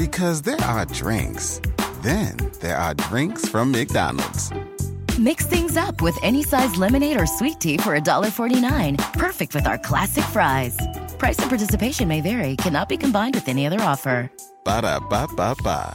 Because there are drinks, then there are drinks from McDonald's. Mix things up with any size lemonade or sweet tea for $1.49. Perfect with our classic fries. Price and participation may vary, cannot be combined with any other offer. Ba da ba ba ba.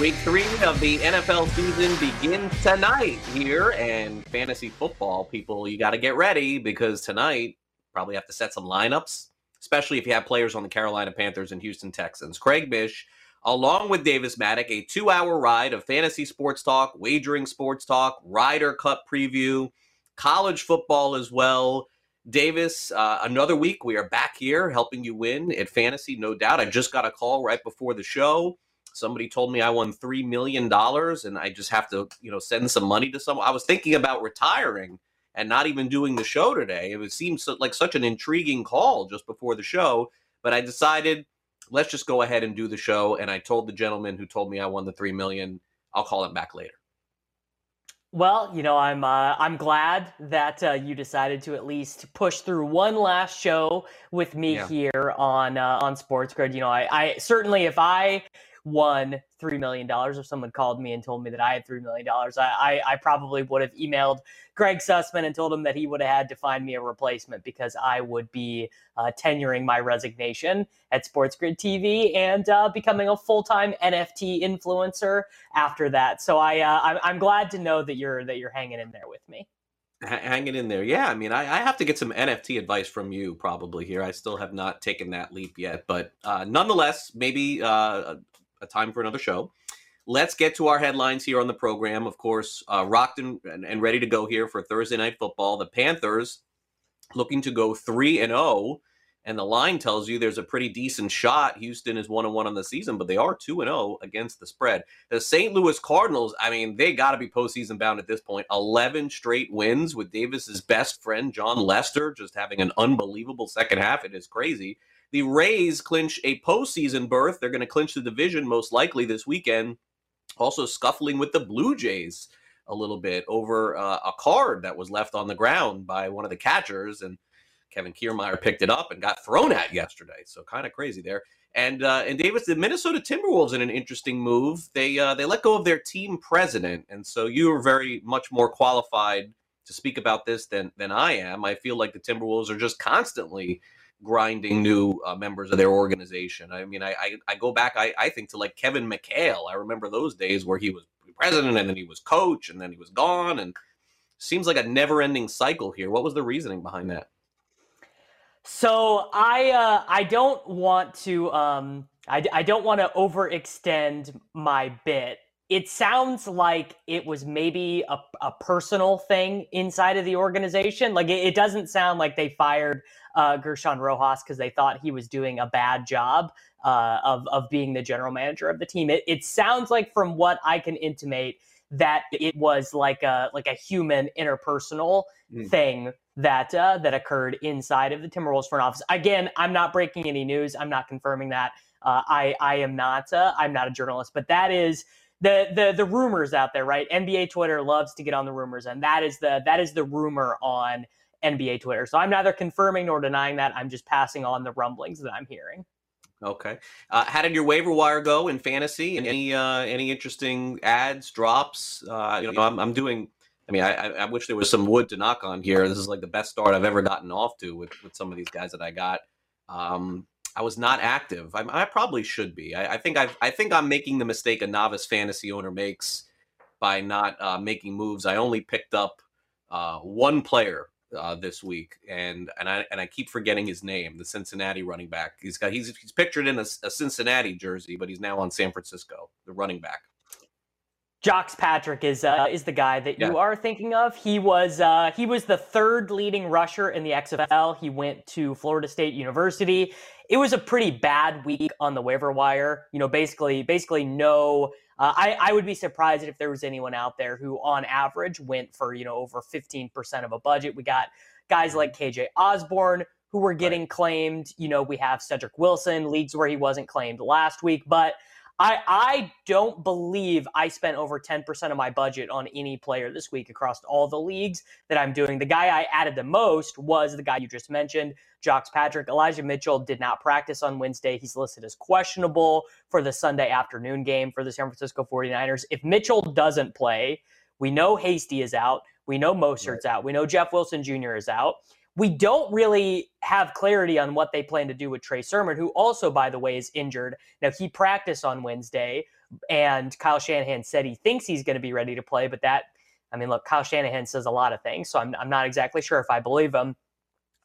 Week three of the NFL season begins tonight here, and fantasy football people, you got to get ready because tonight probably have to set some lineups, especially if you have players on the Carolina Panthers and Houston Texans. Craig Mish, along with Davis Mattek, a two-hour ride of fantasy sports talk, wagering sports talk, Ryder Cup preview, college football as well. Davis, uh, another week we are back here helping you win at fantasy, no doubt. I just got a call right before the show somebody told me I won three million dollars and I just have to, you know, send some money to someone. I was thinking about retiring and not even doing the show today. It seemed so, like such an intriguing call just before the show, but I decided let's just go ahead and do the show. And I told the gentleman who told me I won the three million, I'll call him back later. Well, you know, I'm uh, I'm glad that uh, you decided to at least push through one last show with me yeah. here on uh, on Sports Grid. You know, I, I certainly if I won $3 million if someone called me and told me that I had $3 million. I, I, I, probably would have emailed Greg Sussman and told him that he would have had to find me a replacement because I would be uh, tenuring my resignation at Sports Grid TV and uh, becoming a full time NFT influencer after that. So I, uh, I'm, I'm glad to know that you're, that you're hanging in there with me hanging in there. Yeah, I mean, I, I, have to get some NFT advice from you probably here. I still have not taken that leap yet, but uh, nonetheless, maybe uh, a time for another show. Let's get to our headlines here on the program. Of course, uh, rocked and, and ready to go here for Thursday night football. The Panthers looking to go three and zero, oh, and the line tells you there's a pretty decent shot. Houston is one and one on the season, but they are two and zero oh against the spread. The St. Louis Cardinals, I mean, they got to be postseason bound at this point. Eleven straight wins with Davis's best friend Jon Lester just having an unbelievable second half. It is crazy. The Rays clinch a postseason berth. They're going to clinch the division most likely this weekend. Also scuffling with the Blue Jays a little bit over uh, a card that was left on the ground by one of the catchers, and Kevin Kiermaier picked it up and got thrown at yesterday. So kind of crazy there. And uh, and Davis, the Minnesota Timberwolves in an interesting move. They uh, they let go of their team president, and so you are very much more qualified to speak about this than than I am. I feel like the Timberwolves are just constantly grinding new uh, members of their organization. I mean, I I, I go back, I, I think to like Kevin McHale. I remember those days where he was president and then he was coach and then he was gone, and seems like a never-ending cycle here. What was the reasoning behind that? So I uh, I don't want to um, I, I don't want to overextend my bit it sounds like it was maybe a, a personal thing inside of the organization. Like it, it doesn't sound like they fired uh, Gersson Rosas because they thought he was doing a bad job uh, of of being the general manager of the team. It, it sounds like, from what I can intimate, that it was like a like a human interpersonal mm. thing that uh, that occurred inside of the Timberwolves front office. Again, I'm not breaking any news. I'm not confirming that. Uh, I I am not uh, I'm not a journalist, but that is the the the rumors out there, right? NBA Twitter loves to get on the rumors, and that is the that is the rumor on NBA Twitter. So I'm neither confirming nor denying that. I'm just passing on the rumblings that I'm hearing. Okay. Uh, how did your waiver wire go in fantasy? And any uh, any interesting ads, drops? Uh, you know, I'm, I'm doing. I mean, I, I wish there was some wood to knock on here. This is like the best start I've ever gotten off to with, with some of these guys that I got. Um, I was not active. I, I probably should be. I, I, think i I think I'm making the mistake a novice fantasy owner makes by not uh, making moves. I only picked up uh, one player uh, this week, and and I and I keep forgetting his name. The Cincinnati running back. He's got he's he's pictured in a, a Cincinnati jersey, but he's now on San Francisco. The running back. Jacques Patrick is uh, is the guy that Yeah. you are thinking of. He was uh, he was the third leading rusher in the XFL. He went to Florida State University. It was a pretty bad week on the waiver wire. You know, basically basically no. Uh, I I would be surprised if there was anyone out there who, on average, went for you know over fifteen percent of a budget. We got guys like KJ Osborn who were getting claimed. You know, we have Cedric Wilson leagues where he wasn't claimed last week, but. I, I don't believe I spent over 10% of my budget on any player this week across all the leagues that I'm doing. The guy I added the most was the guy you just mentioned, Jacques Patrick. Elijah Mitchell did not practice on Wednesday. He's listed as questionable for the Sunday afternoon game for the San Francisco 49ers. If Mitchell doesn't play, we know Hasty is out. We know Mostert's out. We know Jeff Wilson Jr. is out. We don't really have clarity on what they plan to do with Trey Sermon, who also, by the way, is injured. Now, he practiced on Wednesday, and Kyle Shanahan said he thinks he's going to be ready to play, but that, I mean, look, Kyle Shanahan says a lot of things, so I'm, I'm not exactly sure if I believe him.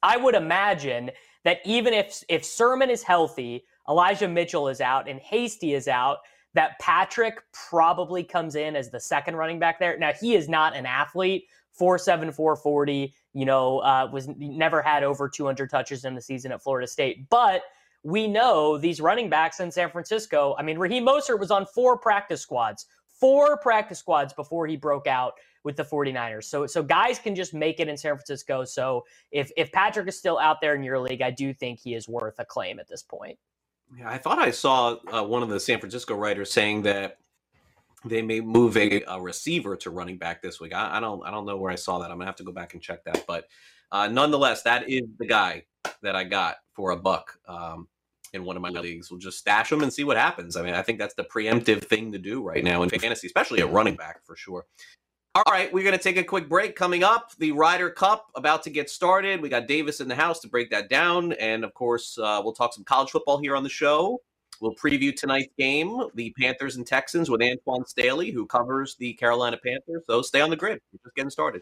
I would imagine that even if if Sermon is healthy, Elijah Mitchell is out, and Hasty is out, that Patrick probably comes in as the second running back there. Now, he is not an athlete, 4'7, 440, you know, uh, was never had over 200 touches in the season at Florida State. But we know these running backs in San Francisco. I mean, Raheem Mostert was on four practice squads, four practice squads before he broke out with the 49ers. So so guys can just make it in San Francisco. So if if Patrick is still out there in your league, I do think he is worth a claim at this point. Yeah, I thought I saw uh, one of the San Francisco writers saying that they may move a, a receiver to running back this week. I, I don't I don't know where I saw that. I'm gonna have to go back and check that. But uh, nonetheless, that is the guy that I got for a buck um, in one of my leagues. We'll just stash him and see what happens. I mean, I think that's the preemptive thing to do right now in fantasy, especially at running back for sure. All right, we're going to take a quick break. Coming up, the Ryder Cup about to get started. We got Davis in the house to break that down. And of course, uh, we'll talk some college football here on the show. We'll preview tonight's game, the Panthers and Texans, with Antoine Staley, who covers the Carolina Panthers. So stay on the grid. We're just getting started.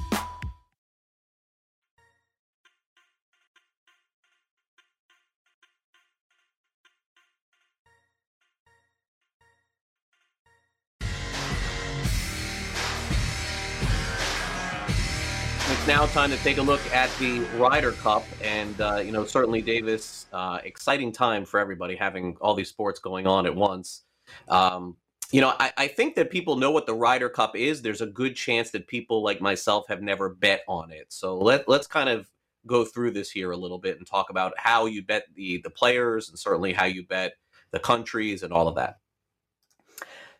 It's now time to take a look at the Ryder Cup, and uh, you know, certainly, Davis, uh, exciting time for everybody having all these sports going on at once. Um, you know, I, I think that people know what the Ryder Cup is. There's a good chance that people like myself have never bet on it. So let let's kind of go through this here a little bit and talk about how you bet the the players, and certainly how you bet the countries and all of that.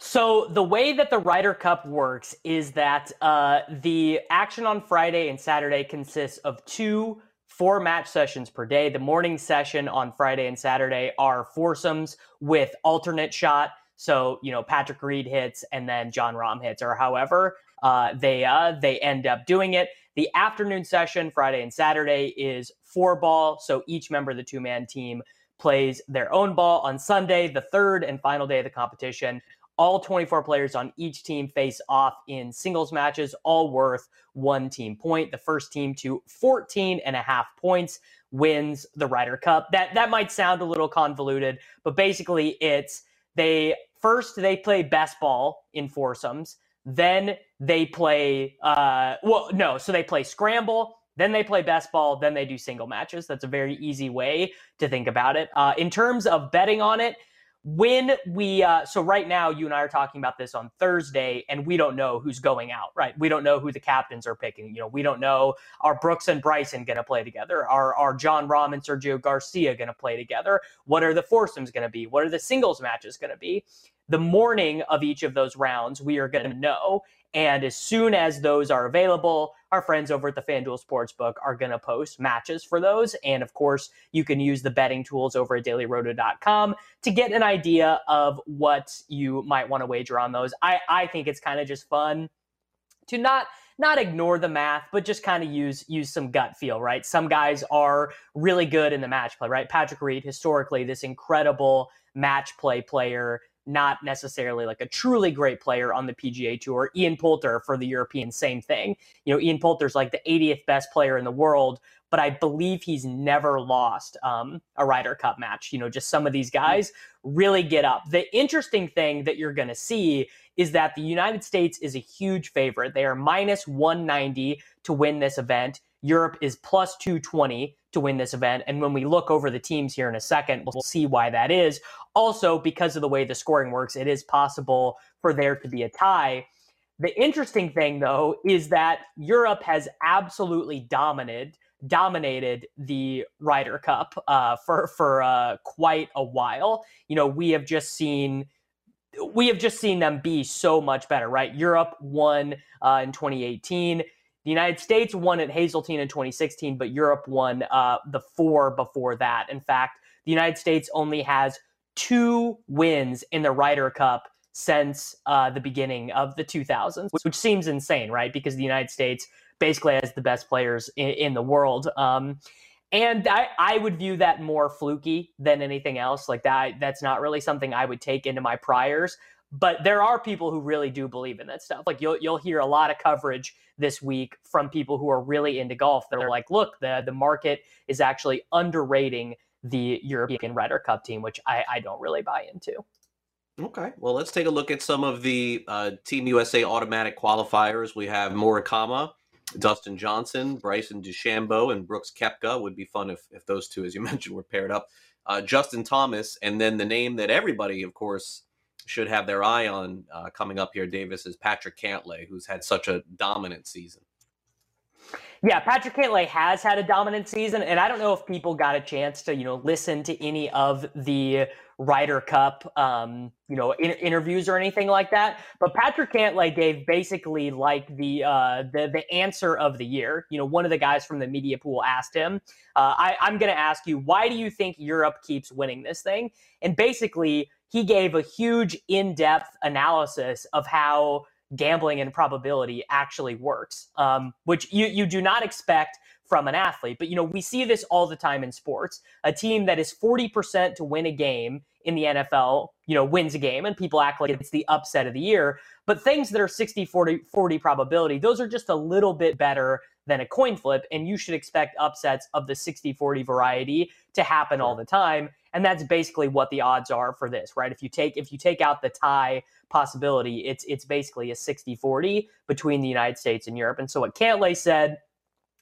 So the way that the Ryder Cup works is that uh, the action on Friday and Saturday consists of two four match sessions per day. The morning session on Friday and Saturday are foursomes with alternate shot. So, you know, Patrick Reed hits and then Jon Rahm hits, or however uh, they uh, they end up doing it. The afternoon session, Friday and Saturday, is four ball. So each member of the two man team plays their own ball on Sunday, the third and final day of the competition. All 24 players on each team face off in singles matches, all worth one team point. The first team to 14 and a half points wins the Ryder Cup. That that might sound a little convoluted, but basically it's they first they play best ball in foursomes, then they play uh well no, so they play scramble, then they play best ball, then they do single matches. That's a very easy way to think about it. Uh, in terms of betting on it, when we uh, so right now you and I are talking about this on Thursday and we don't know who's going out right? We don't know who the captains are picking you know we don't know are Brooks and Bryson going to play together? Are are jon Rahm and Sergio Garcia going to play together? What are the foursomes going to be? What are the singles matches going to be? The morning of each of those rounds we are going to know and as soon as those are available, our friends over at the FanDuel Sportsbook are going to post matches for those. And of course, you can use the betting tools over at dailyroto.com to get an idea of what you might want to wager on those. I, I think it's kind of just fun to not not ignore the math, but just kind of use use some gut feel, right? Some guys are really good in the match play, right? Patrick Reed, historically, this incredible match play player not necessarily like a truly great player on the PGA Tour. Ian Poulter for the European, same thing. You know, Ian Poulter's like the 80th best player in the world, but I believe he's never lost um, a Ryder Cup match. You know, just some of these guys really get up. The interesting thing that you're going to see is that the United States is a huge favorite. They are minus 190 to win this event. Europe is plus 220 to win this event. And when we look over the teams here in a second, we'll see why that is. Also, because of the way the scoring works, it is possible for there to be a tie. The interesting thing, though, is that Europe has absolutely dominated dominated the Ryder Cup uh, for for uh, quite a while. You know, we have just seen we have just seen them be so much better, right? Europe won uh, in 2018. The United States won at Hazeltine in 2016, but Europe won uh, the four before that. In fact, the United States only has two wins in the Ryder Cup since uh, the beginning of the 2000s, which seems insane, right? Because the United States basically has the best players in, in the world. Um, and I, I would view that more fluky than anything else. Like that, that's not really something I would take into my priors. But there are people who really do believe in that stuff. Like you'll you'll hear a lot of coverage this week from people who are really into golf. They're like, look, the the market is actually underrating the European Ryder Cup team, which I, I don't really buy into. Okay, well, let's take a look at some of the uh, Team USA automatic qualifiers. We have Morikawa, Dustin Johnson, Bryson DeChambeau, and Brooks Koepka. Would be fun if, if those two, as you mentioned, were paired up. Uh, Justin Thomas, and then the name that everybody, of course, should have their eye on uh, coming up here, Davis, is Patrick Cantlay, who's had such a dominant season. Yeah, Patrick Cantlay has had a dominant season, and I don't know if people got a chance to, you know, listen to any of the Ryder Cup, um, you know, in- interviews or anything like that. But Patrick Cantlay gave basically like the uh, the the answer of the year. You know, one of the guys from the media pool asked him, uh, I, "I'm going to ask you, why do you think Europe keeps winning this thing?" And basically, he gave a huge in depth analysis of how gambling and probability actually works, um, which you, you do not expect from an athlete. But, you know, we see this all the time in sports. A team that is 40% to win a game in the NFL, you know, wins a game and people act like it's the upset of the year. But things that are 60, 40, 40 probability, those are just a little bit better than a coin flip. And you should expect upsets of the 60, 40 variety to happen all the time. And that's basically what the odds are for this, right? If you take if you take out the tie possibility, it's it's basically a 60-40 between the United States and Europe. And so what Cantlay said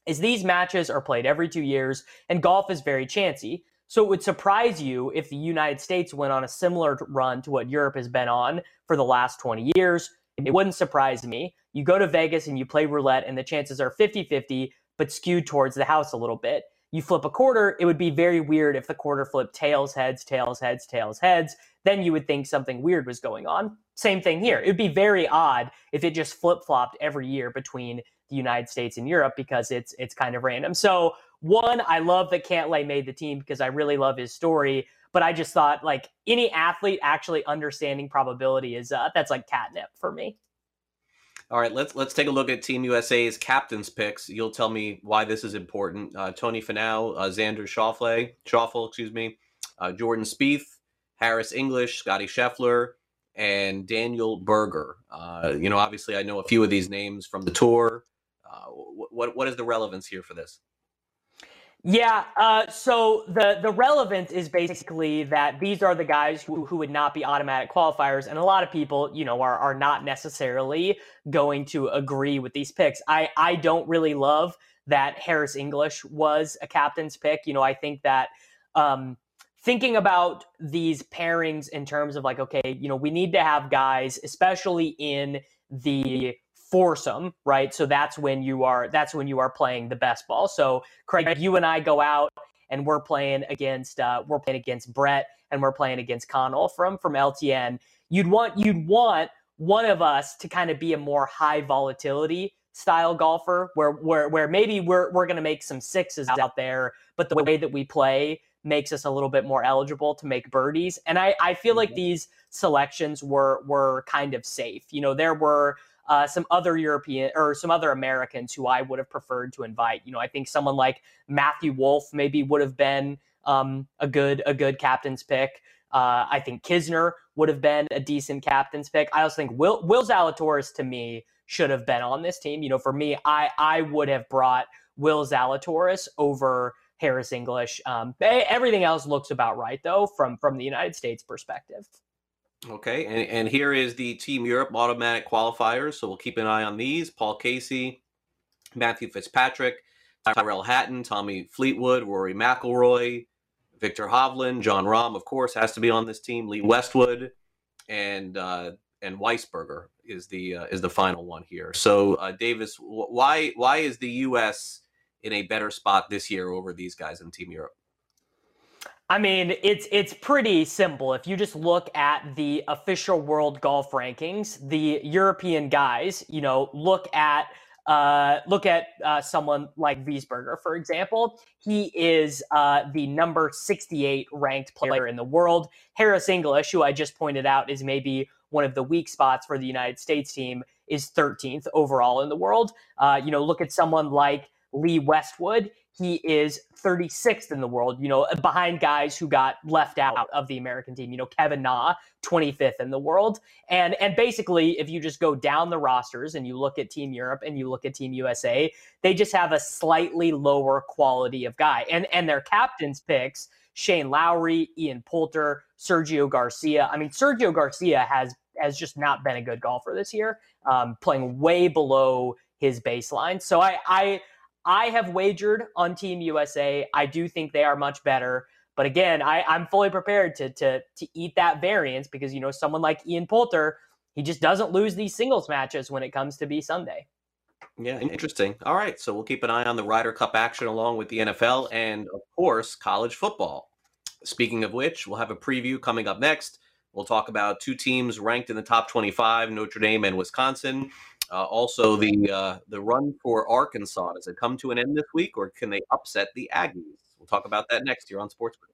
is these matches are played every two years, and golf is very chancy. So it would surprise you if the United States went on a similar run to what Europe has been on for the last 20 years. It wouldn't surprise me. You go to Vegas and you play roulette, and the chances are 50 50, but skewed towards the house a little bit you flip a quarter, it would be very weird if the quarter flipped tails, heads, tails, heads, tails, heads. Then you would think something weird was going on. Same thing here. It would be very odd if it just flip flopped every year between the United States and Europe because it's it's kind of random. So one, I love that Cantlay made the team because I really love his story. But I just thought like any athlete actually understanding probability is uh, that's like catnip for me. All right, let's let's take a look at Team USA's captains picks. You'll tell me why this is important. Uh, Tony Finau, uh, Xander Schauffele, Schauffele, excuse me, uh, Jordan Spieth, Harris English, Scotty Scheffler, and Daniel Berger. Uh, you know, obviously, I know a few of these names from the tour. Uh, what what is the relevance here for this? Yeah. Uh, so the the relevance is basically that these are the guys who, who would not be automatic qualifiers, and a lot of people, you know, are are not necessarily going to agree with these picks. I I don't really love that Harris English was a captain's pick. You know, I think that um, thinking about these pairings in terms of like, okay, you know, we need to have guys, especially in the foursome, right? So that's when you are that's when you are playing the best ball. So Craig, you and I go out and we're playing against uh, we're playing against Brett and we're playing against Connell from from LTN. You'd want you'd want one of us to kind of be a more high volatility style golfer where where where maybe we're we're going to make some sixes out there, but the way that we play makes us a little bit more eligible to make birdies. And I I feel like mm-hmm. these selections were were kind of safe. You know, there were uh, some other European or some other Americans who I would have preferred to invite. You know, I think someone like Matthew Wolff maybe would have been um, a good a good captain's pick. Uh, I think Kisner would have been a decent captain's pick. I also think Will Will Zalatoris to me should have been on this team. You know, for me, I I would have brought Will Zalatoris over Harris English. Um, everything else looks about right though from from the United States perspective. Okay, and, and here is the Team Europe automatic qualifiers. So we'll keep an eye on these. Paul Casey, Matthew Fitzpatrick, Tyrrell Hatton, Tommy Fleetwood, Rory McIlroy, Viktor Hovland, Jon Rahm, of course, has to be on this team. Lee Westwood, and uh, and Wiesberger is the uh, is the final one here. So uh, Davis, why why is the U.S. in a better spot this year over these guys in Team Europe? I mean, it's it's pretty simple. If you just look at the official world golf rankings, the European guys, you know, look at uh, look at uh, someone like Wiesberger, for example. He is uh, the number 68 ranked player in the world. Harris English, who I just pointed out is maybe one of the weak spots for the United States team, is 13th overall in the world. Uh, you know, look at someone like Lee Westwood he is 36th in the world, you know, behind guys who got left out of the American team. You know, Kevin Na, 25th in the world. And and basically, if you just go down the rosters and you look at Team Europe and you look at Team USA, they just have a slightly lower quality of guy. And and their captains picks, Shane Lowry, Ian Poulter, Sergio Garcia. I mean, Sergio Garcia has has just not been a good golfer this year, um, playing way below his baseline. So I I I have wagered on Team USA. I do think they are much better. But again, I, I'm fully prepared to, to, to eat that variance because, you know, someone like Ian Poulter, he just doesn't lose these singles matches when it comes to be Sunday. Yeah, interesting. All right. So we'll keep an eye on the Ryder Cup action along with the NFL and, of course, college football. Speaking of which, we'll have a preview coming up next. We'll talk about two teams ranked in the top 25, Notre Dame and Wisconsin. Uh, also, the uh, the run for Arkansas does it come to an end this week, or can they upset the Aggies? We'll talk about that next year on Sports Grid.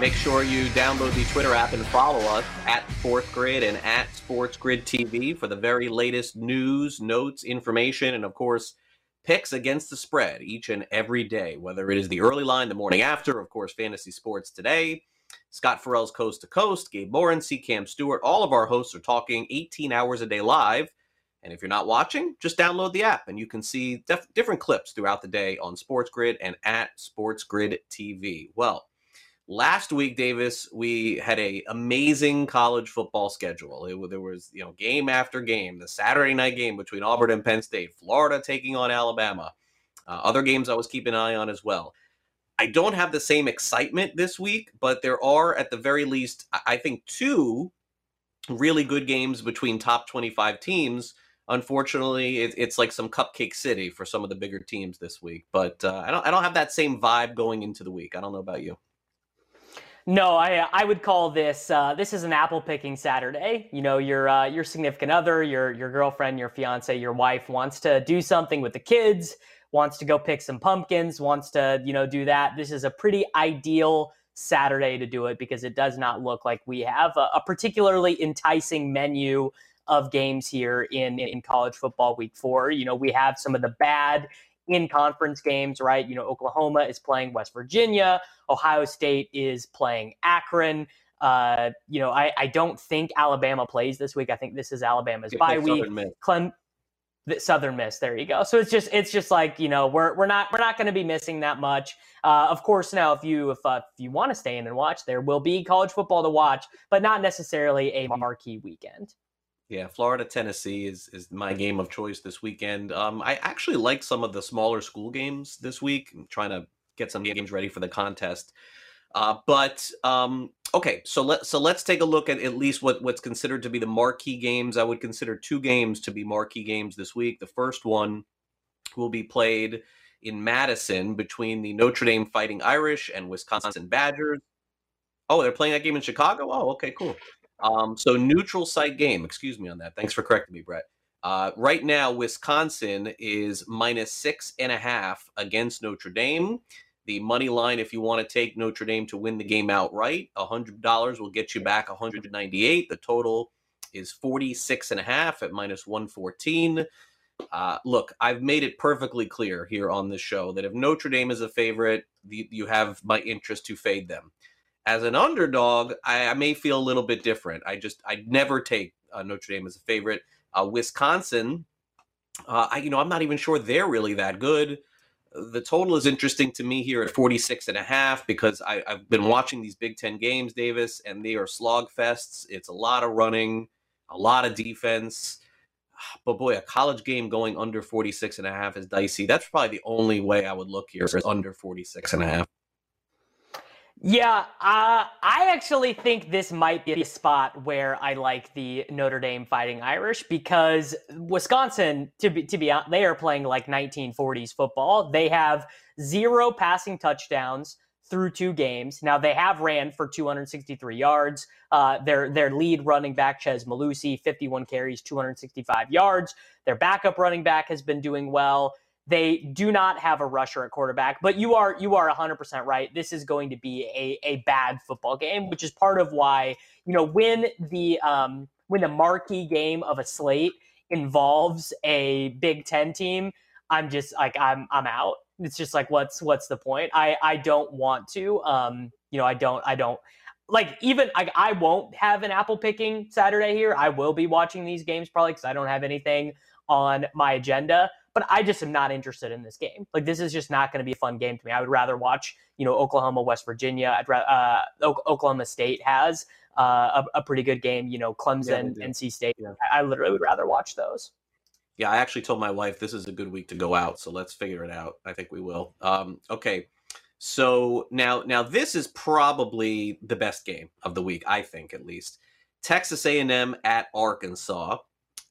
Make sure you download the Twitter app and follow us at Fourth Grid and at Sports Grid TV for the very latest news, notes, information, and of course, picks against the spread each and every day, whether it is the early line, the morning after, of course, fantasy sports today. Scott Ferrall's Coast to Coast, Gabe Morin, C. Cam Stewart, all of our hosts are talking 18 hours a day live. And if you're not watching, just download the app and you can see def- different clips throughout the day on Sports Grid and at Sports Grid TV. Well, last week davis we had a amazing college football schedule. It, there was you know game after game the saturday night game between auburn and penn state florida taking on alabama uh, other games i was keeping an eye on as well. I don't have the same excitement this week but there are at the very least i think two really good games between top 25 teams. Unfortunately it, it's like some cupcake city for some of the bigger teams this week but uh, I, don't, I don't have that same vibe going into the week. I don't know about you no, I I would call this uh, this is an apple picking Saturday. You know, your uh, your significant other, your your girlfriend, your fiance, your wife wants to do something with the kids, wants to go pick some pumpkins, wants to you know do that. This is a pretty ideal Saturday to do it because it does not look like we have a, a particularly enticing menu of games here in in college football week four. You know, we have some of the bad in conference games, right? You know, Oklahoma is playing West Virginia, Ohio State is playing Akron. Uh, you know, I, I don't think Alabama plays this week. I think this is Alabama's yeah, bye week. Clem, the Southern Miss. There you go. So it's just it's just like you know we're we're not we're not going to be missing that much. Uh, of course, now if you if uh, if you want to stay in and watch, there will be college football to watch, but not necessarily a marquee weekend. Yeah, Florida Tennessee is is my game of choice this weekend. Um, I actually like some of the smaller school games this week. I'm trying to get some games ready for the contest. Uh, but um, okay, so let so let's take a look at at least what what's considered to be the marquee games. I would consider two games to be marquee games this week. The first one will be played in Madison between the Notre Dame Fighting Irish and Wisconsin Badgers. Oh, they're playing that game in Chicago. Oh, okay, cool. Um, so neutral site game. Excuse me on that. Thanks for correcting me, Brett. Uh, right now, Wisconsin is minus six and a half against Notre Dame. The money line, if you want to take Notre Dame to win the game outright, $100 will get you back 198. The total is 46 and a half at minus 114. Uh, look, I've made it perfectly clear here on this show that if Notre Dame is a favorite, you have my interest to fade them as an underdog, I, I, may feel a little bit different. I just I never take uh, Notre Dame as a favorite. Uh, Wisconsin, uh, I you know I'm not even sure they're really that good. The total is interesting to me here at 46 and a half because I, I've been watching these Big Ten games, Davis, and they are slog fests. It's a lot of running, a lot of defense. But boy, a college game going under 46 and a half is dicey. That's probably the only way I would look here is under 46 and a half. Yeah, uh, I actually think this might be a spot where I like the Notre Dame Fighting Irish because Wisconsin, to be to be out, they are playing like 1940s football. They have zero passing touchdowns through two games. Now they have ran for 263 yards. Uh, their their lead running back Chez Mellusi, 51 carries, 265 yards. Their backup running back has been doing well. They do not have a rusher at quarterback, but you are you are 100% right. This is going to be a, a bad football game, which is part of why, you know, when the um, when the marquee game of a slate involves a Big 10 team, I'm just like I'm I'm out. It's just like what's what's the point? I I don't want to um, you know, I don't I don't like even I, I won't have an apple picking Saturday here. I will be watching these games probably because I don't have anything on my agenda. But I just am not interested in this game. Like this is just not going to be a fun game to me. I would rather watch you know Oklahoma, West Virginia. I'd rather uh, Oklahoma State has uh, a, a, pretty good game. You know Clemson, yeah, NC State. Yeah. I, I literally would rather watch those. Yeah, I actually told my wife this is a good week to go out, so let's figure it out. I think we will. Um, okay, so now now this is probably the best game of the week, I think at least. Texas A&M at Arkansas.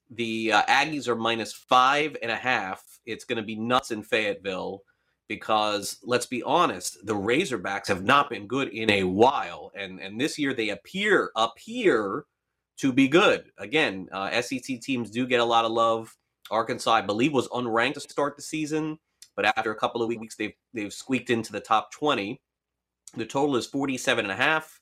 The uh, Aggies are minus five and a half. It's going to be nuts in Fayetteville because let's be honest, the Razorbacks have not been good in a while, and and this year they appear appear to be good. Again, uh, SEC teams do get a lot of love. Arkansas, I believe, was unranked to start the season, but after a couple of weeks, they've they've squeaked into the top 20. The total is 47 and a half.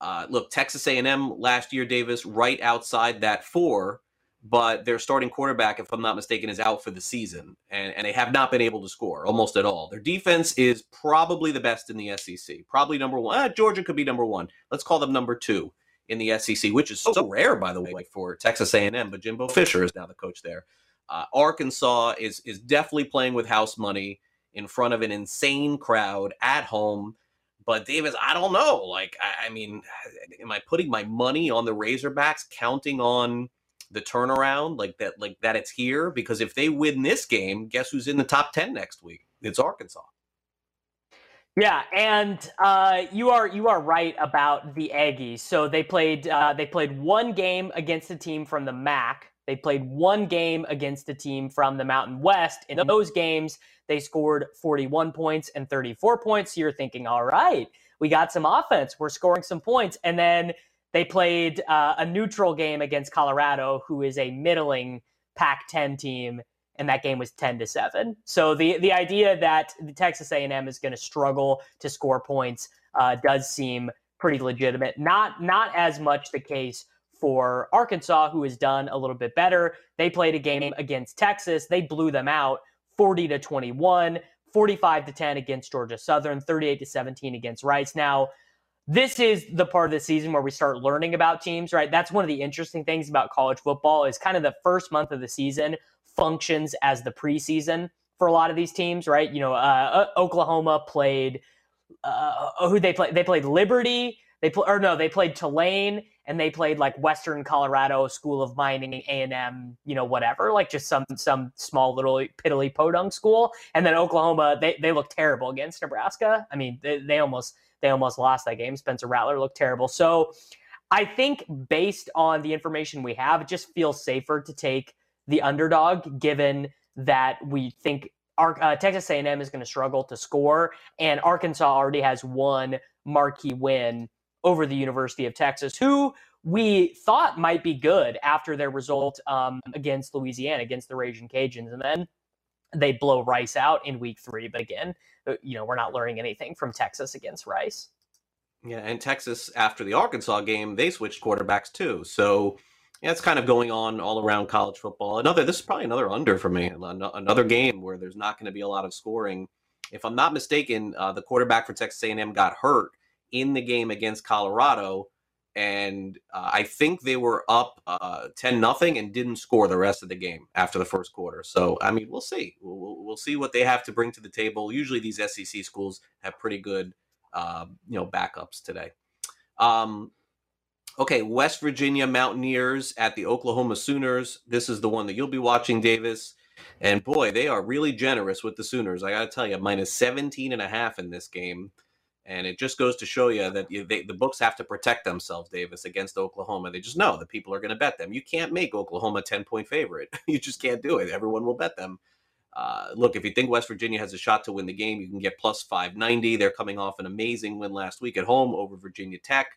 Uh, look, Texas A&M last year, Davis, right outside that four, but their starting quarterback, if I'm not mistaken, is out for the season, and, and they have not been able to score almost at all. Their defense is probably the best in the SEC, probably number one. Eh, Georgia could be number one. Let's call them number two in the SEC, which is so rare, by the way, for Texas A&M. But Jimbo Fisher is now the coach there. Uh, Arkansas is is definitely playing with house money in front of an insane crowd at home. But Davis, I don't know. Like, I, I mean, am I putting my money on the Razorbacks, counting on the turnaround, like that, like that it's here? Because if they win this game, guess who's in the top ten next week? It's Arkansas. Yeah, and uh, you are you are right about the Aggies. So they played uh, they played one game against a team from the MAC they played one game against a team from the Mountain West. In mm-hmm. those games, they scored 41 points and 34 points. So you're thinking, all right, we got some offense. We're scoring some points. And then they played uh, a neutral game against Colorado, who is a middling Pac 10 team. And that game was 10 to 7. So the, the idea that the Texas A&M is going to struggle to score points uh, does seem pretty legitimate. Not not as much the case for Arkansas, who has done a little bit better. They played a game against Texas. They blew them out 40 to 21, 45 to 10 against Georgia Southern, 38 to 17 against Rice. Now, this is the part of the season where we start learning about teams, right? That's one of the interesting things about college football is kind of the first month of the season functions as the preseason for a lot of these teams, right? You know, uh, Oklahoma played uh, who they played. They played Liberty. They play, or no, they played Tulane and they played like Western Colorado School of Mining, A and M, you know, whatever, like just some some small little piddly podunk school. And then Oklahoma, they they looked terrible against Nebraska. I mean, they, they almost they almost lost that game. Spencer Rattler looked terrible. So I think based on the information we have, it just feels safer to take the underdog, given that we think our, uh, Texas A&M is going to struggle to score, and Arkansas already has one marquee win over the University of Texas, who we thought might be good after their result um, against Louisiana, against the Raging Cajuns. And then they blow Rice out in week three. But again, uh, you know, we're not learning anything from Texas against Rice. Yeah, and Texas after the Arkansas game, they switched quarterbacks too. So yeah, kind of going on all around college football. Another, this is probably another under for me. Another game where there's not going to be a lot of scoring. If I'm not mistaken, uh, the quarterback for Texas A&M got hurt in the game against Colorado, and uh, I think they were up uh, ten nothing and didn't score the rest of the game after the first quarter. So I mean, we'll see. We'll, we'll see what they have to bring to the table. Usually, these SEC schools have pretty good, uh, you know, backups today. Um, okay, West Virginia Mountaineers at the Oklahoma Sooners. This is the one that you'll be watching, Davis. And boy, they are really generous with the Sooners. I got to tell you, minus 17 and a half in this game. And it just goes to show you that you, they, the books have to protect themselves, Davis, against Oklahoma. They just know that people are going to bet them. You can't make Oklahoma a 10 point favorite. you just can't do it. Everyone will bet them. Uh, look, if you think West Virginia has a shot to win the game, you can get plus 590. They're coming off an amazing win last week at home over Virginia Tech.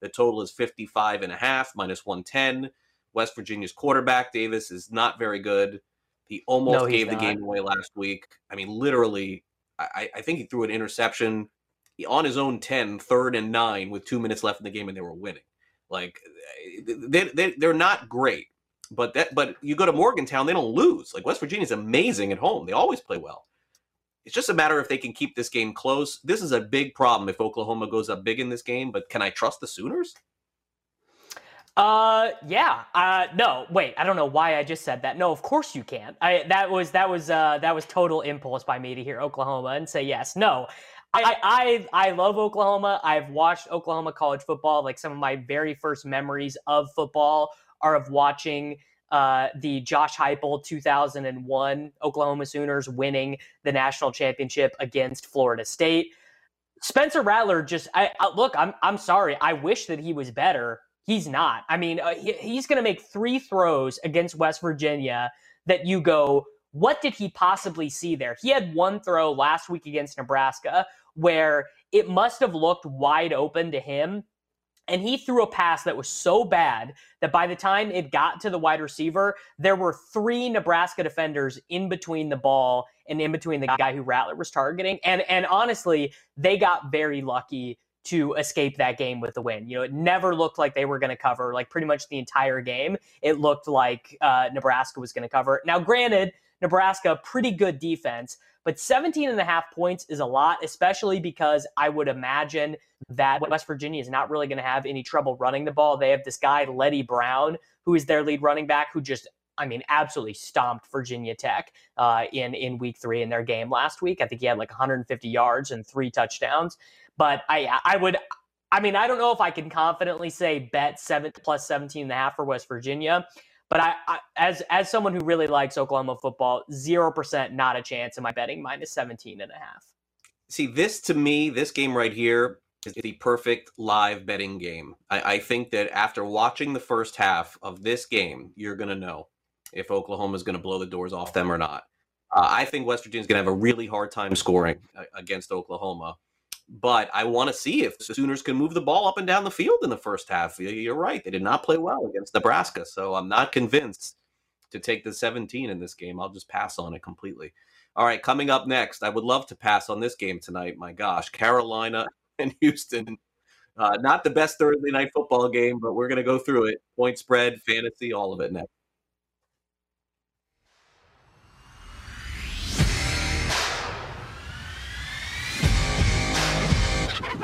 The total is 55 and a half, minus 110. West Virginia's quarterback, Davis, is not very good. He almost no, gave not. the game away last week. I mean, literally, I, I think he threw an interception on his own 10, third and nine with two minutes left in the game, and they were winning. Like they, they they're not great, but that but you go to Morgantown, they don't lose. Like West Virginia's amazing at home; they always play well. It's just a matter if they can keep this game close. This is a big problem if Oklahoma goes up big in this game, but can I trust the Sooners? Uh, yeah. Uh, no, wait. I don't know why I just said that. No, of course you can't. I that was that was uh that was total impulse by me to hear Oklahoma and say yes. No, I I I love Oklahoma. I've watched Oklahoma college football. Like some of my very first memories of football are of watching. Uh, the Josh Heupel 2001 Oklahoma Sooners winning the national championship against Florida State. Spencer Rattler just I, I look. I'm I'm sorry. I wish that he was better He's not. I mean, uh, he, he's going to make three throws against West Virginia that you go, what did he possibly see there? He had one throw last week against Nebraska where it must have looked wide open to him. And he threw a pass that was so bad that by the time it got to the wide receiver, there were three Nebraska defenders in between the ball and in between the guy who Rattler was targeting. And and honestly, they got very lucky to escape that game with the win. You know, it never looked like they were going to cover like pretty much the entire game. It looked like uh, Nebraska was going to cover. Now, granted, Nebraska, pretty good defense, but 17 and a half points is a lot, especially because I would imagine that West Virginia is not really going to have any trouble running the ball. They have this guy, Leddie Brown, who is their lead running back, who just I mean, absolutely stomped Virginia Tech uh, in in week three in their game last week. I think he had like 150 yards and three touchdowns. But I I would I mean, I don't know if I can confidently say bet seven plus 17 and a half for West Virginia. But I, I, as as someone who really likes Oklahoma football, zero percent not a chance in my betting minus 17 and a half. See, this to me, this game right here is the perfect live betting game. I, I think that after watching the first half of this game, you're gonna know if Oklahoma is gonna blow the doors off them or not. Uh, I think West Virginia is gonna have a really hard time scoring uh, against Oklahoma. But I want to see if the Sooners can move the ball up and down the field in the first half. You're right; they did not play well against Nebraska, so I'm not convinced to take the 17 in this game. I'll just pass on it completely. All right, coming up next, I would love to pass on this game tonight. My gosh, Carolina and Houston. Uh, not the best Thursday night football game, but we're going to go through it. Point spread, fantasy, all of it next.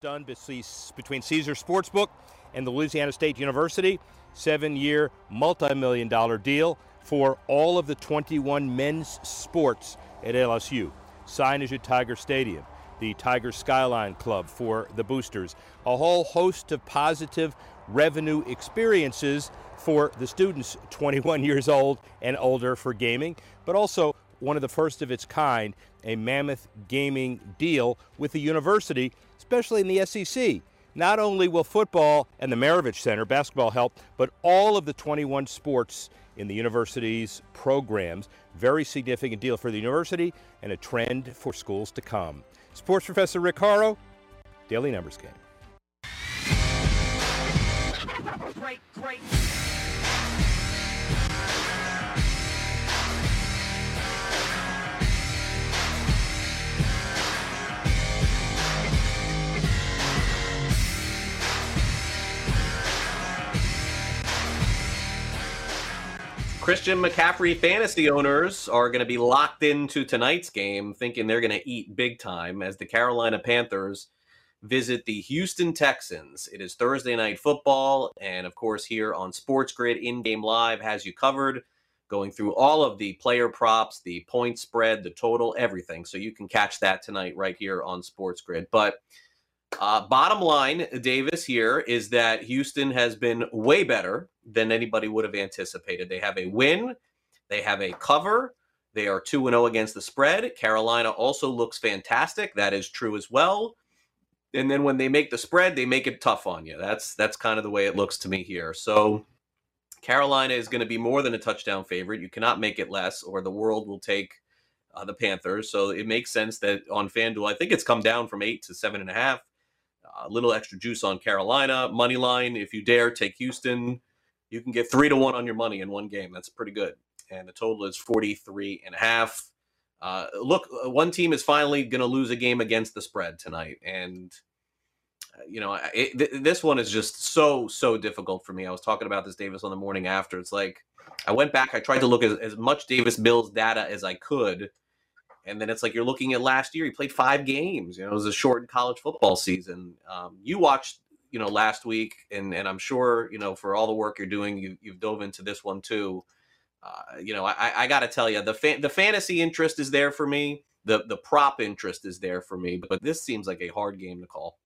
Done between Caesar Sportsbook and the Louisiana State University. Seven year, multi million dollar deal for all of the 21 men's sports at LSU. Signage at Tiger Stadium, the Tiger Skyline Club for the boosters, a whole host of positive revenue experiences for the students 21 years old and older for gaming, but also one of the first of its kind, a mammoth gaming deal with the university especially in the SEC. not only will football and the Maravich Center basketball help, but all of the 21 sports in the university's programs. Very significant deal for the university and a trend for schools to come. Sports professor Rick Horrow, Daily Numbers Game. Great, great. Christian McCaffrey fantasy owners are going to be locked into tonight's game, thinking they're going to eat big time as the Carolina Panthers visit the Houston Texans. It is Thursday night football, and of course, here on Sports Grid in game live has you covered, going through all of the player props, the point spread, the total, everything. So you can catch that tonight right here on Sports Grid. But uh, bottom line, Davis, here is that Houston has been way better than anybody would have anticipated. They have a win, they have a cover, they are 2 0 against the spread. Carolina also looks fantastic. That is true as well. And then when they make the spread, they make it tough on you. That's that's kind of the way it looks to me here. So Carolina is going to be more than a touchdown favorite. You cannot make it less, or the world will take uh, the Panthers. So it makes sense that on FanDuel, I think it's come down from eight to seven and a half a little extra juice on Carolina. Money line, if you dare, take Houston. You can get three to one on your money in one game. That's pretty good. And the total is 43 and a half. Uh, look, uh, one team is finally going to lose a game against the spread tonight. And, uh, you know, it, th- this one is just so, so difficult for me. I was talking about this, Davis, on the morning after. It's like I went back, I tried to look at as much Davis Mills data as I could and then it's like you're looking at last year. He played five games. You know, it was a short college football season. Um, you watched, you know, last week, and and I'm sure, you know, for all the work you're doing, you, you've dove into this one too. Uh, you know, I, I got to tell you, the fa- the fantasy interest is there for me. The the prop interest is there for me, but this seems like a hard game to call.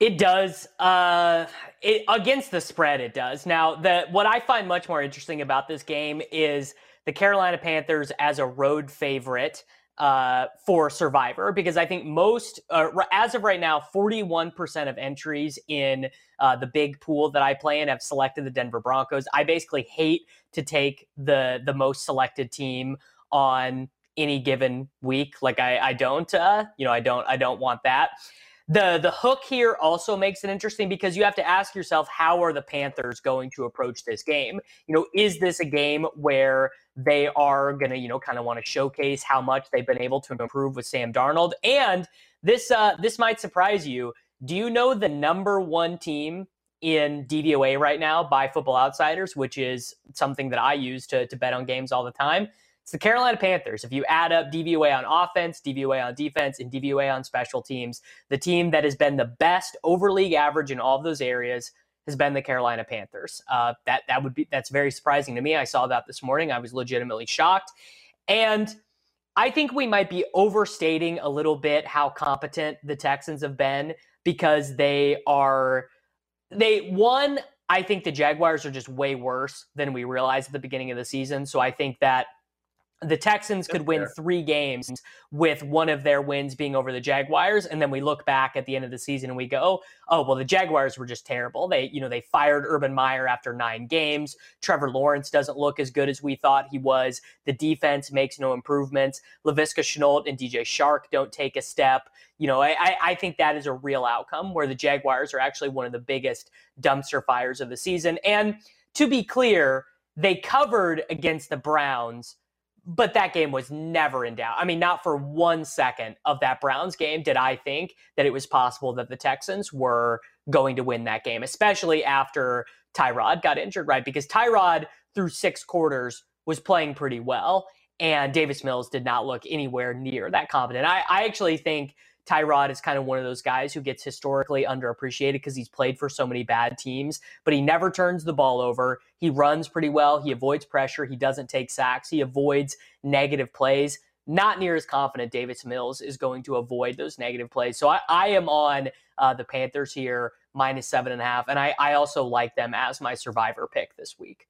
It does. Uh, it, against the spread, it does. Now, the what I find much more interesting about this game is the Carolina Panthers as a road favorite uh, for Survivor because I think most, uh, as of right now, 41% of entries in uh, the big pool that I play in have selected the Denver Broncos. I basically hate to take the the most selected team on any given week. Like I, I don't, uh, you know, I don't, I don't want that. The the hook here also makes it interesting because you have to ask yourself how are the Panthers going to approach this game? You know, is this a game where they are going to, you know, kind of want to showcase how much they've been able to improve with Sam Darnold? And this uh this might surprise you. Do you know the number 1 team in DVOA right now by Football Outsiders, which is something that I use to to bet on games all the time? It's the Carolina Panthers. If you add up DVOA on offense, DVOA on defense, and DVOA on special teams, the team that has been the best over league average in all of those areas has been the Carolina Panthers. Uh, that that would be that's very surprising to me. I saw that this morning. I was legitimately shocked, and I think we might be overstating a little bit how competent the Texans have been because they are they one. I think the Jaguars are just way worse than we realized at the beginning of the season. So I think that the Texans could win three games with one of their wins being over the Jaguars, and then we look back at the end of the season and we go, "Oh, well, the Jaguars were just terrible. They, you know, they fired Urban Meyer after nine games. Trevor Lawrence doesn't look as good as we thought he was. The defense makes no improvements. Laviska Shenault and DJ Chark don't take a step. You know, I, I think that is a real outcome where the Jaguars are actually one of the biggest dumpster fires of the season. And to be clear, they covered against the Browns." But that game was never in doubt. I mean, not for one second of that Browns game did I think that it was possible that the Texans were going to win that game, especially after Tyrod got injured, right? Because Tyrod, through six quarters, was playing pretty well, and Davis Mills did not look anywhere near that confident. I, I actually think Tyrod is kind of one of those guys who gets historically underappreciated because he's played for so many bad teams, but he never turns the ball over. He runs pretty well. He avoids pressure. He doesn't take sacks. He avoids negative plays. Not near as confident Davis Mills is going to avoid those negative plays. So I, I am on uh, the Panthers here, minus seven and a half. And I, I also like them as my survivor pick this week.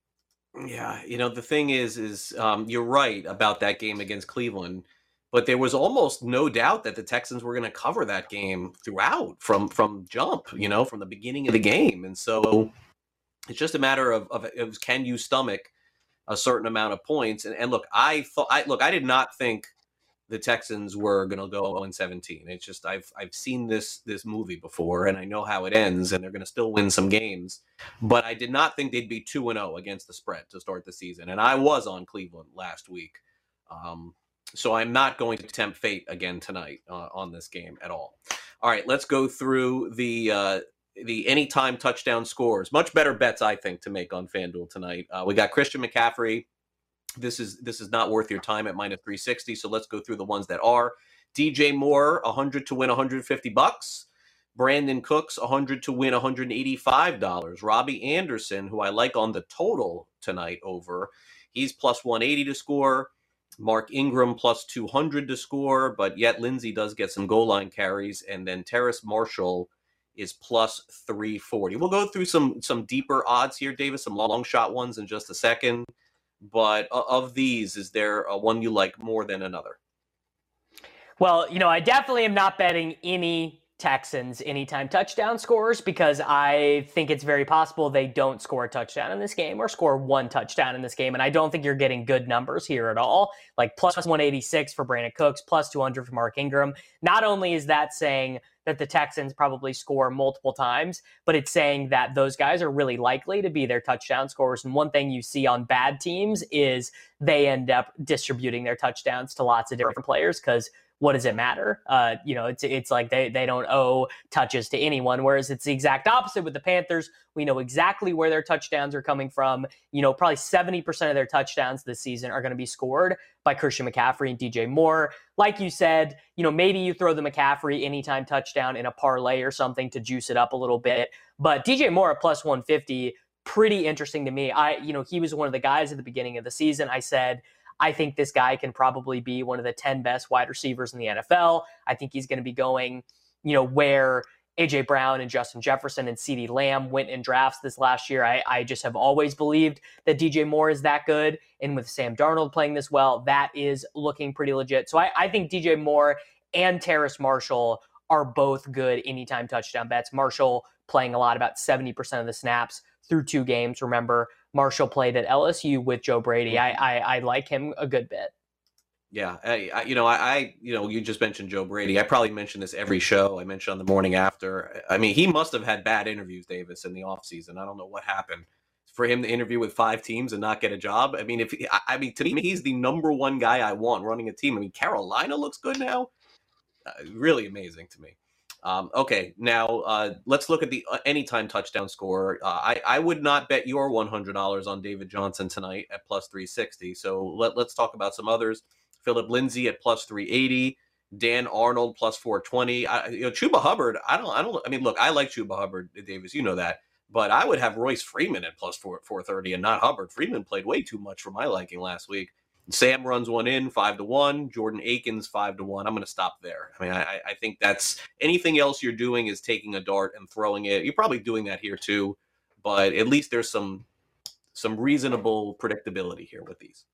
Yeah, you know the thing is, is um, you're right about that game against Cleveland but there was almost no doubt that the Texans were going to cover that game throughout from from jump, you know, from the beginning of the game. And so it's just a matter of, of, of can you stomach a certain amount of points? And, and look, I thought, I look, I did not think the Texans were going to go 0 17. It's just I've I've seen this this movie before, and I know how it ends, and they're going to still win some games. But I did not think they'd be 2 and 0 against the spread to start the season, and I was on Cleveland last week. Um, so I'm not going to tempt fate again tonight uh, on this game at all. All right, let's go through the uh, the anytime touchdown scores. Much better bets, I think, to make on FanDuel tonight. Uh, we got Christian McCaffrey. This is this is not worth your time at minus 360. So let's go through the ones that are. DJ Moore, 100 to win 150 bucks. Brandin Cooks, 100 to win $185. Robbie Anderson, who I like on the total tonight over, he's plus 180 to score. Mark Ingram plus 200 to score, but yet Lindsay does get some goal line carries. And then Terrace Marshall is plus 340. We'll go through some some deeper odds here, Davis, some long shot ones in just a second. But of these, is there a one you like more than another? Well, you know, I definitely am not betting any Texans anytime touchdown scores because I think it's very possible they don't score a touchdown in this game or score one touchdown in this game. And I don't think you're getting good numbers here at all. Like plus 186 for Brandin Cooks, plus 200 for Mark Ingram. Not only is that saying that the Texans probably score multiple times, but it's saying that those guys are really likely to be their touchdown scorers. And one thing you see on bad teams is they end up distributing their touchdowns to lots of different players because what does it matter? Uh, you know, it's it's like they they don't owe touches to anyone. Whereas it's the exact opposite with the Panthers. We know exactly where their touchdowns are coming from. You know, probably seventy percent of their touchdowns this season are going to be scored by Christian McCaffrey and DJ Moore. Like you said, you know, maybe you throw the McCaffrey anytime touchdown in a parlay or something to juice it up a little bit. But DJ Moore at plus one fifty pretty interesting to me. I, you know, he was one of the guys at the beginning of the season. I said, I think this guy can probably be one of the 10 best wide receivers in the NFL. I think he's going to be going, you know, where AJ Brown and Justin Jefferson and CeeDee Lamb went in drafts this last year. I, I just have always believed that DJ Moore is that good. And with Sam Darnold playing this well, that is looking pretty legit. So I, I think DJ Moore and Terrace Marshall are both good anytime touchdown bets. Marshall playing a lot, about 70% of the snaps through two games. Remember, Marshall played at LSU with Joe Brady. I I, I like him a good bit. Yeah, I, I, you know, I, I, you know, you just mentioned Joe Brady. I probably mentioned this every show. I mentioned on the morning after. I mean, he must have had bad interviews, Davis, in the offseason. I don't know what happened for him to interview with five teams and not get a job. I mean, if I mean, to me, he's the number one guy I want running a team. I mean, Carolina looks good now. Uh, really amazing to me. Um, okay, now uh, let's look at the uh, anytime touchdown score. Uh, I, I would not bet your $100 on David Johnson tonight at plus 360. So let, let's talk about some others. Philip Lindsay at plus 380. Dan Arnold plus 420. I, you know, Chuba Hubbard. I don't. I don't. I mean, look, I like Chuba Hubbard, Davis. You know that, but I would have Royce Freeman at plus four 430 and not Hubbard. Freeman played way too much for my liking last week. Sam runs one in five to one. Jordan Akins five to one. I'm going to stop there. I mean, I, I think that's anything else you're doing is taking a dart and throwing it. You're probably doing that here too, but at least there's some some reasonable predictability here with these.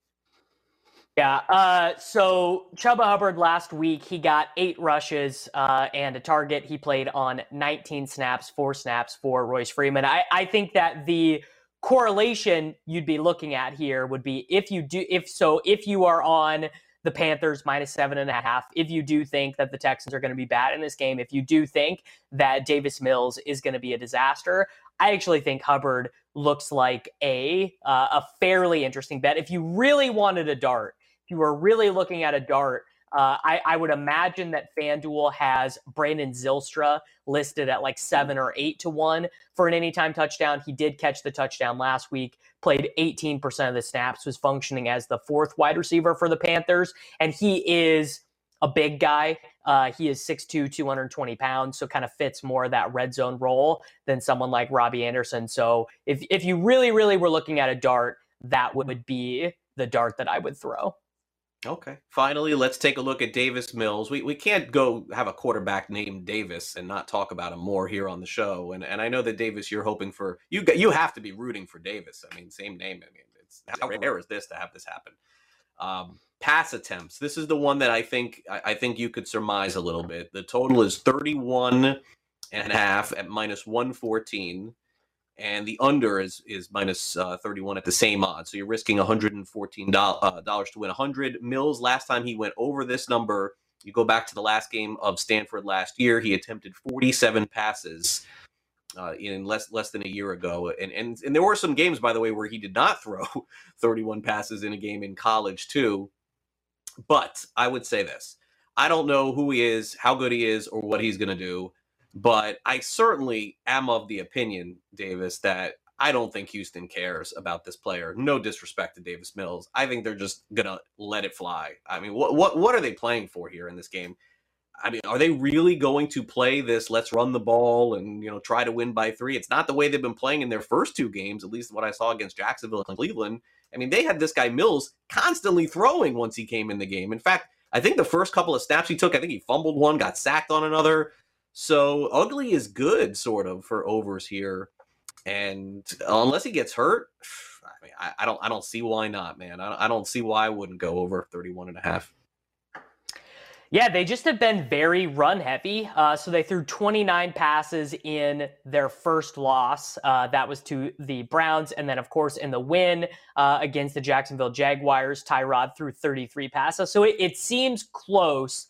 Yeah. Uh, so Chuba Hubbard last week, he got eight rushes uh, and a target. He played on 19 snaps, four snaps for Royce Freeman. I, I think that the correlation you'd be looking at here would be if you do if so if you are on the Panthers minus seven and a half. If you do think that the Texans are going to be bad in this game, if you do think that Davis Mills is going to be a disaster, I actually think Hubbard looks like a uh, a fairly interesting bet. If you really wanted a dart, if you were really looking at a dart, uh, I, I, would imagine that FanDuel has Brandon Zylstra listed at like seven or eight to one for an anytime touchdown. He did catch the touchdown last week, played 18% of the snaps, was functioning as the fourth wide receiver for the Panthers. And he is a big guy. Uh, he is 6'2, 220 pounds, so kind of fits more of that red zone role than someone like Robbie Anderson. So if, if you really, really were looking at a dart, that would be the dart that I would throw. Okay. Finally, let's take a look at Davis Mills. We we can't go have a quarterback named Davis and not talk about him more here on the show. And and I know that Davis, you're hoping for you. You have to be rooting for Davis. I mean, same name. I mean, it's how rare is this to have this happen? Um, pass attempts. This is the one that I think I, I think you could surmise a little bit. The total is 31 and a half at minus 114 and the under is is minus, uh, 31 at the same odds. So you're risking 114 uh, dollars to win 100. Mills last time he went over this number, you go back to the last game of Stanford last year, he attempted 47 passes. Uh, in less less than a year ago, and, and and there were some games, by the way, where he did not throw 31 passes in a game in college too. But I would say this: I don't know who he is, how good he is, or what he's going to do. But I certainly am of the opinion, Davis, that I don't think Houston cares about this player. No disrespect to Davis Mills. I think they're just gonna let it fly. I mean, what what what are they playing for here in this game? I mean, are they really going to play this let's run the ball and you know try to win by three? It's not the way they've been playing in their first two games, at least what I saw against Jacksonville and Cleveland. I mean, they had this guy Mills constantly throwing once he came in the game. In fact, I think the first couple of snaps he took, I think he fumbled one, got sacked on another. So ugly is good, sort of, for overs here. And unless he gets hurt, I mean, I, I don't, I don't see why not, man. I, I don't see why I wouldn't go over 31 and a half. Yeah, they just have been very run heavy. Uh, so they threw 29 passes in their first loss. Uh, that was to the Browns. And then, of course, in the win uh, against the Jacksonville Jaguars, Tyrod threw 33 passes. So it, it seems close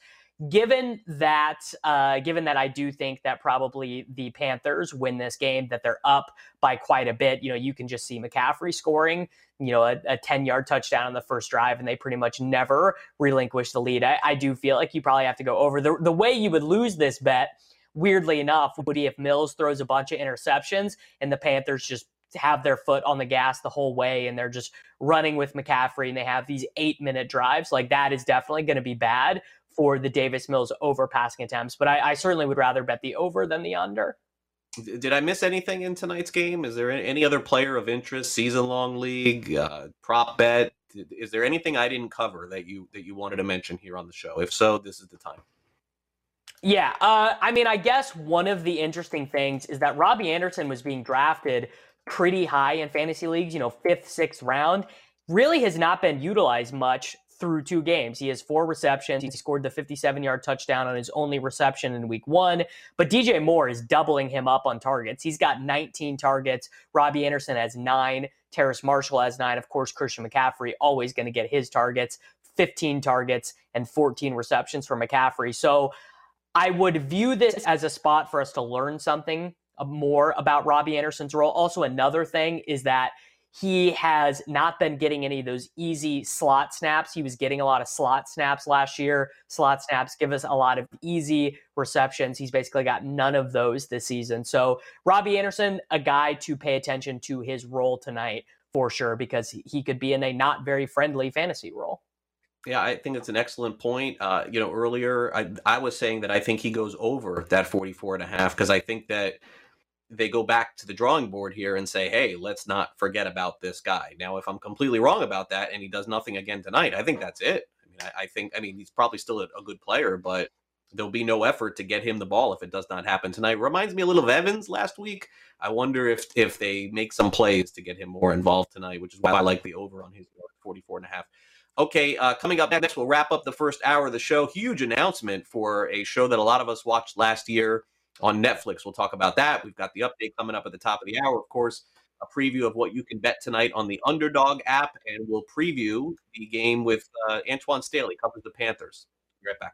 given that uh, given that I do think that probably the Panthers win this game, that they're up by quite a bit. You know, you can just see McCaffrey scoring, you know, a, 10 yard touchdown on the first drive, and they pretty much never relinquish the lead. I, I do feel like you probably have to go over. The, the way you would lose this bet, weirdly enough, would be if Mills throws a bunch of interceptions and the Panthers just have their foot on the gas the whole way and they're just running with McCaffrey and they have these eight minute drives. Like that is definitely going to be bad for the Davis Mills over passing attempts, but I, I certainly would rather bet the over than the under. Did I miss anything in tonight's game? Is there any other player of interest, season long league, uh, prop bet? Is there anything I didn't cover that you that you wanted to mention here on the show? If so, this is the time. Yeah, uh, I mean, I guess one of the interesting things is that Robbie Anderson was being drafted pretty high in fantasy leagues, you know, fifth, sixth round. Really has not been utilized much through two games. He has four receptions. He scored the 57 yard touchdown on his only reception in week one. But DJ Moore is doubling him up on targets. He's got 19 targets. Robbie Anderson has nine. Terrace Marshall has nine. Of course, Christian McCaffrey always going to get his targets 15 targets and 14 receptions for McCaffrey. So I would view this as a spot for us to learn something uh, more about Robbie Anderson's role. Also, another thing is that he has not been getting any of those easy slot snaps. He was getting a lot of slot snaps last year. Slot snaps give us a lot of easy receptions. He's basically got none of those this season. So, Robbie Anderson, a guy to pay attention to his role tonight for sure, because he could be in a not very friendly fantasy role. Yeah, I think it's an excellent point. Uh, you know, earlier I, I was saying that I think he goes over that 44 and a half because I think that they go back to the drawing board here and say, hey, let's not forget about this guy. Now, if I'm completely wrong about that and he does nothing again tonight, I think that's it. I mean, I, I think, I mean, he's probably still a, a, good player, but there'll be no effort to get him the ball if it does not happen tonight. Reminds me a little of Evans last week. I wonder if if they make some plays to get him more involved tonight, which is why I like the over on his 44 and a half. Okay, uh, coming up next, we'll wrap up the first hour of the show. Huge announcement for a show that a lot of us watched last year on Netflix. We'll talk about that. We've got the update coming up at the top of the hour, of course, a preview of what you can bet tonight on the Underdog app, and we'll preview the game with uh, Antoine Staley, covers the Panthers. Be right back.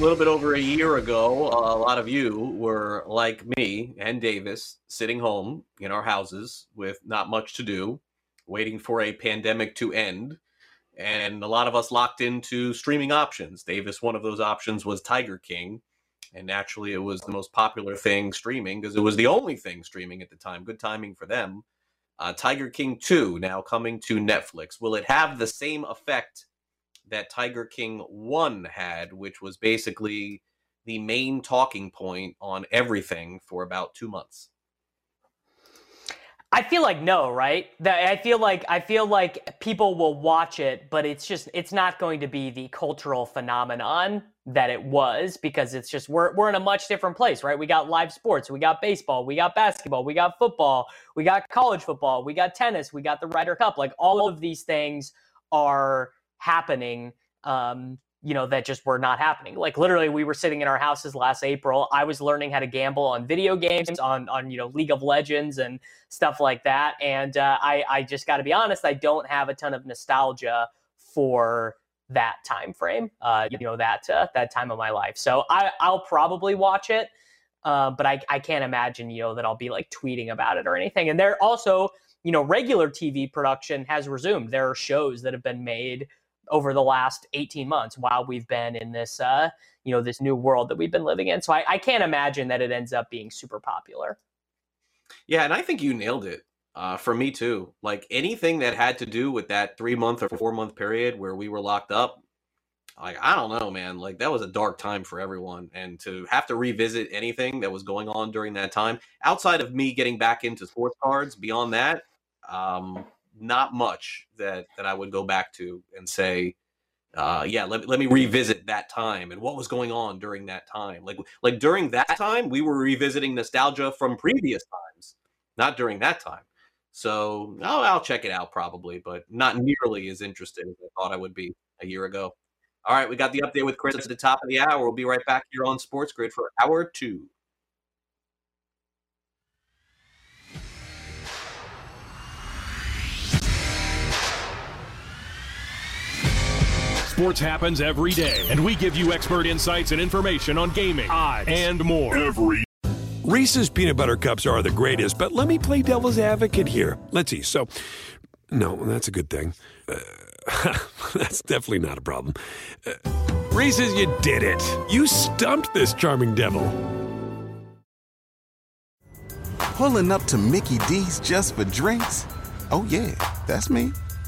A little bit over a year ago, a lot of you were like me and Davis, sitting home in our houses with not much to do, waiting for a pandemic to end. And a lot of us locked into streaming options. Davis, one of those options was Tiger King. And naturally, it was the most popular thing streaming because it was the only thing streaming at the time. Good timing for them. Uh, Tiger King 2 now coming to Netflix. Will it have the same effect that Tiger King 1 had, which was basically the main talking point on everything for about two months? I feel like no, right? That I feel like I feel like people will watch it, but it's just it's not going to be the cultural phenomenon that it was because it's just we're we're in a much different place, right? We got live sports, we got baseball, we got basketball, we got football, we got college football, we got tennis, we got the Ryder Cup. Like all of these things are happening um, you know that just were not happening. Like literally we were sitting in our houses last april. I was learning how to gamble on video games on on you know league of legends and stuff like that. And uh, i i just got to be honest i don't have a ton of nostalgia for that time frame uh, you know that uh, that time of my life. So i i'll probably watch it uh, but I, I can't imagine you know that i'll be like tweeting about it or anything. And there also you know regular tv production has resumed. There are shows that have been made over the last 18 months while we've been in this uh, you know this new world that we've been living in so I, I can't imagine that it ends up being super popular Yeah, and I think you nailed it. Uh, for me too. Like anything that had to do with that three month or four month period where we were locked up, like I don't know, man. Like that was a dark time for everyone, and to have to revisit anything that was going on during that time, outside of me getting back into sports cards, beyond that, um, not much that that I would go back to and say, uh, yeah, let, let me revisit that time and what was going on during that time. Like like during that time, we were revisiting nostalgia from previous times, not during that time. So oh, I'll check it out probably, but not nearly as interested as I thought I would be a year ago. All right, we got the update with Chris at the top of the hour. We'll be right back here on Sports Grid for hour two. Sports happens every day, and we give you expert insights and information on gaming, odds, and more. Every Reese's peanut butter cups are the greatest, but let me play devil's advocate here. Let's see. So, no, that's a good thing. Uh, that's definitely not a problem. Uh, Reese's, you did it. You stumped this charming devil. Pulling up to Mickey D's just for drinks? Oh, yeah, that's me.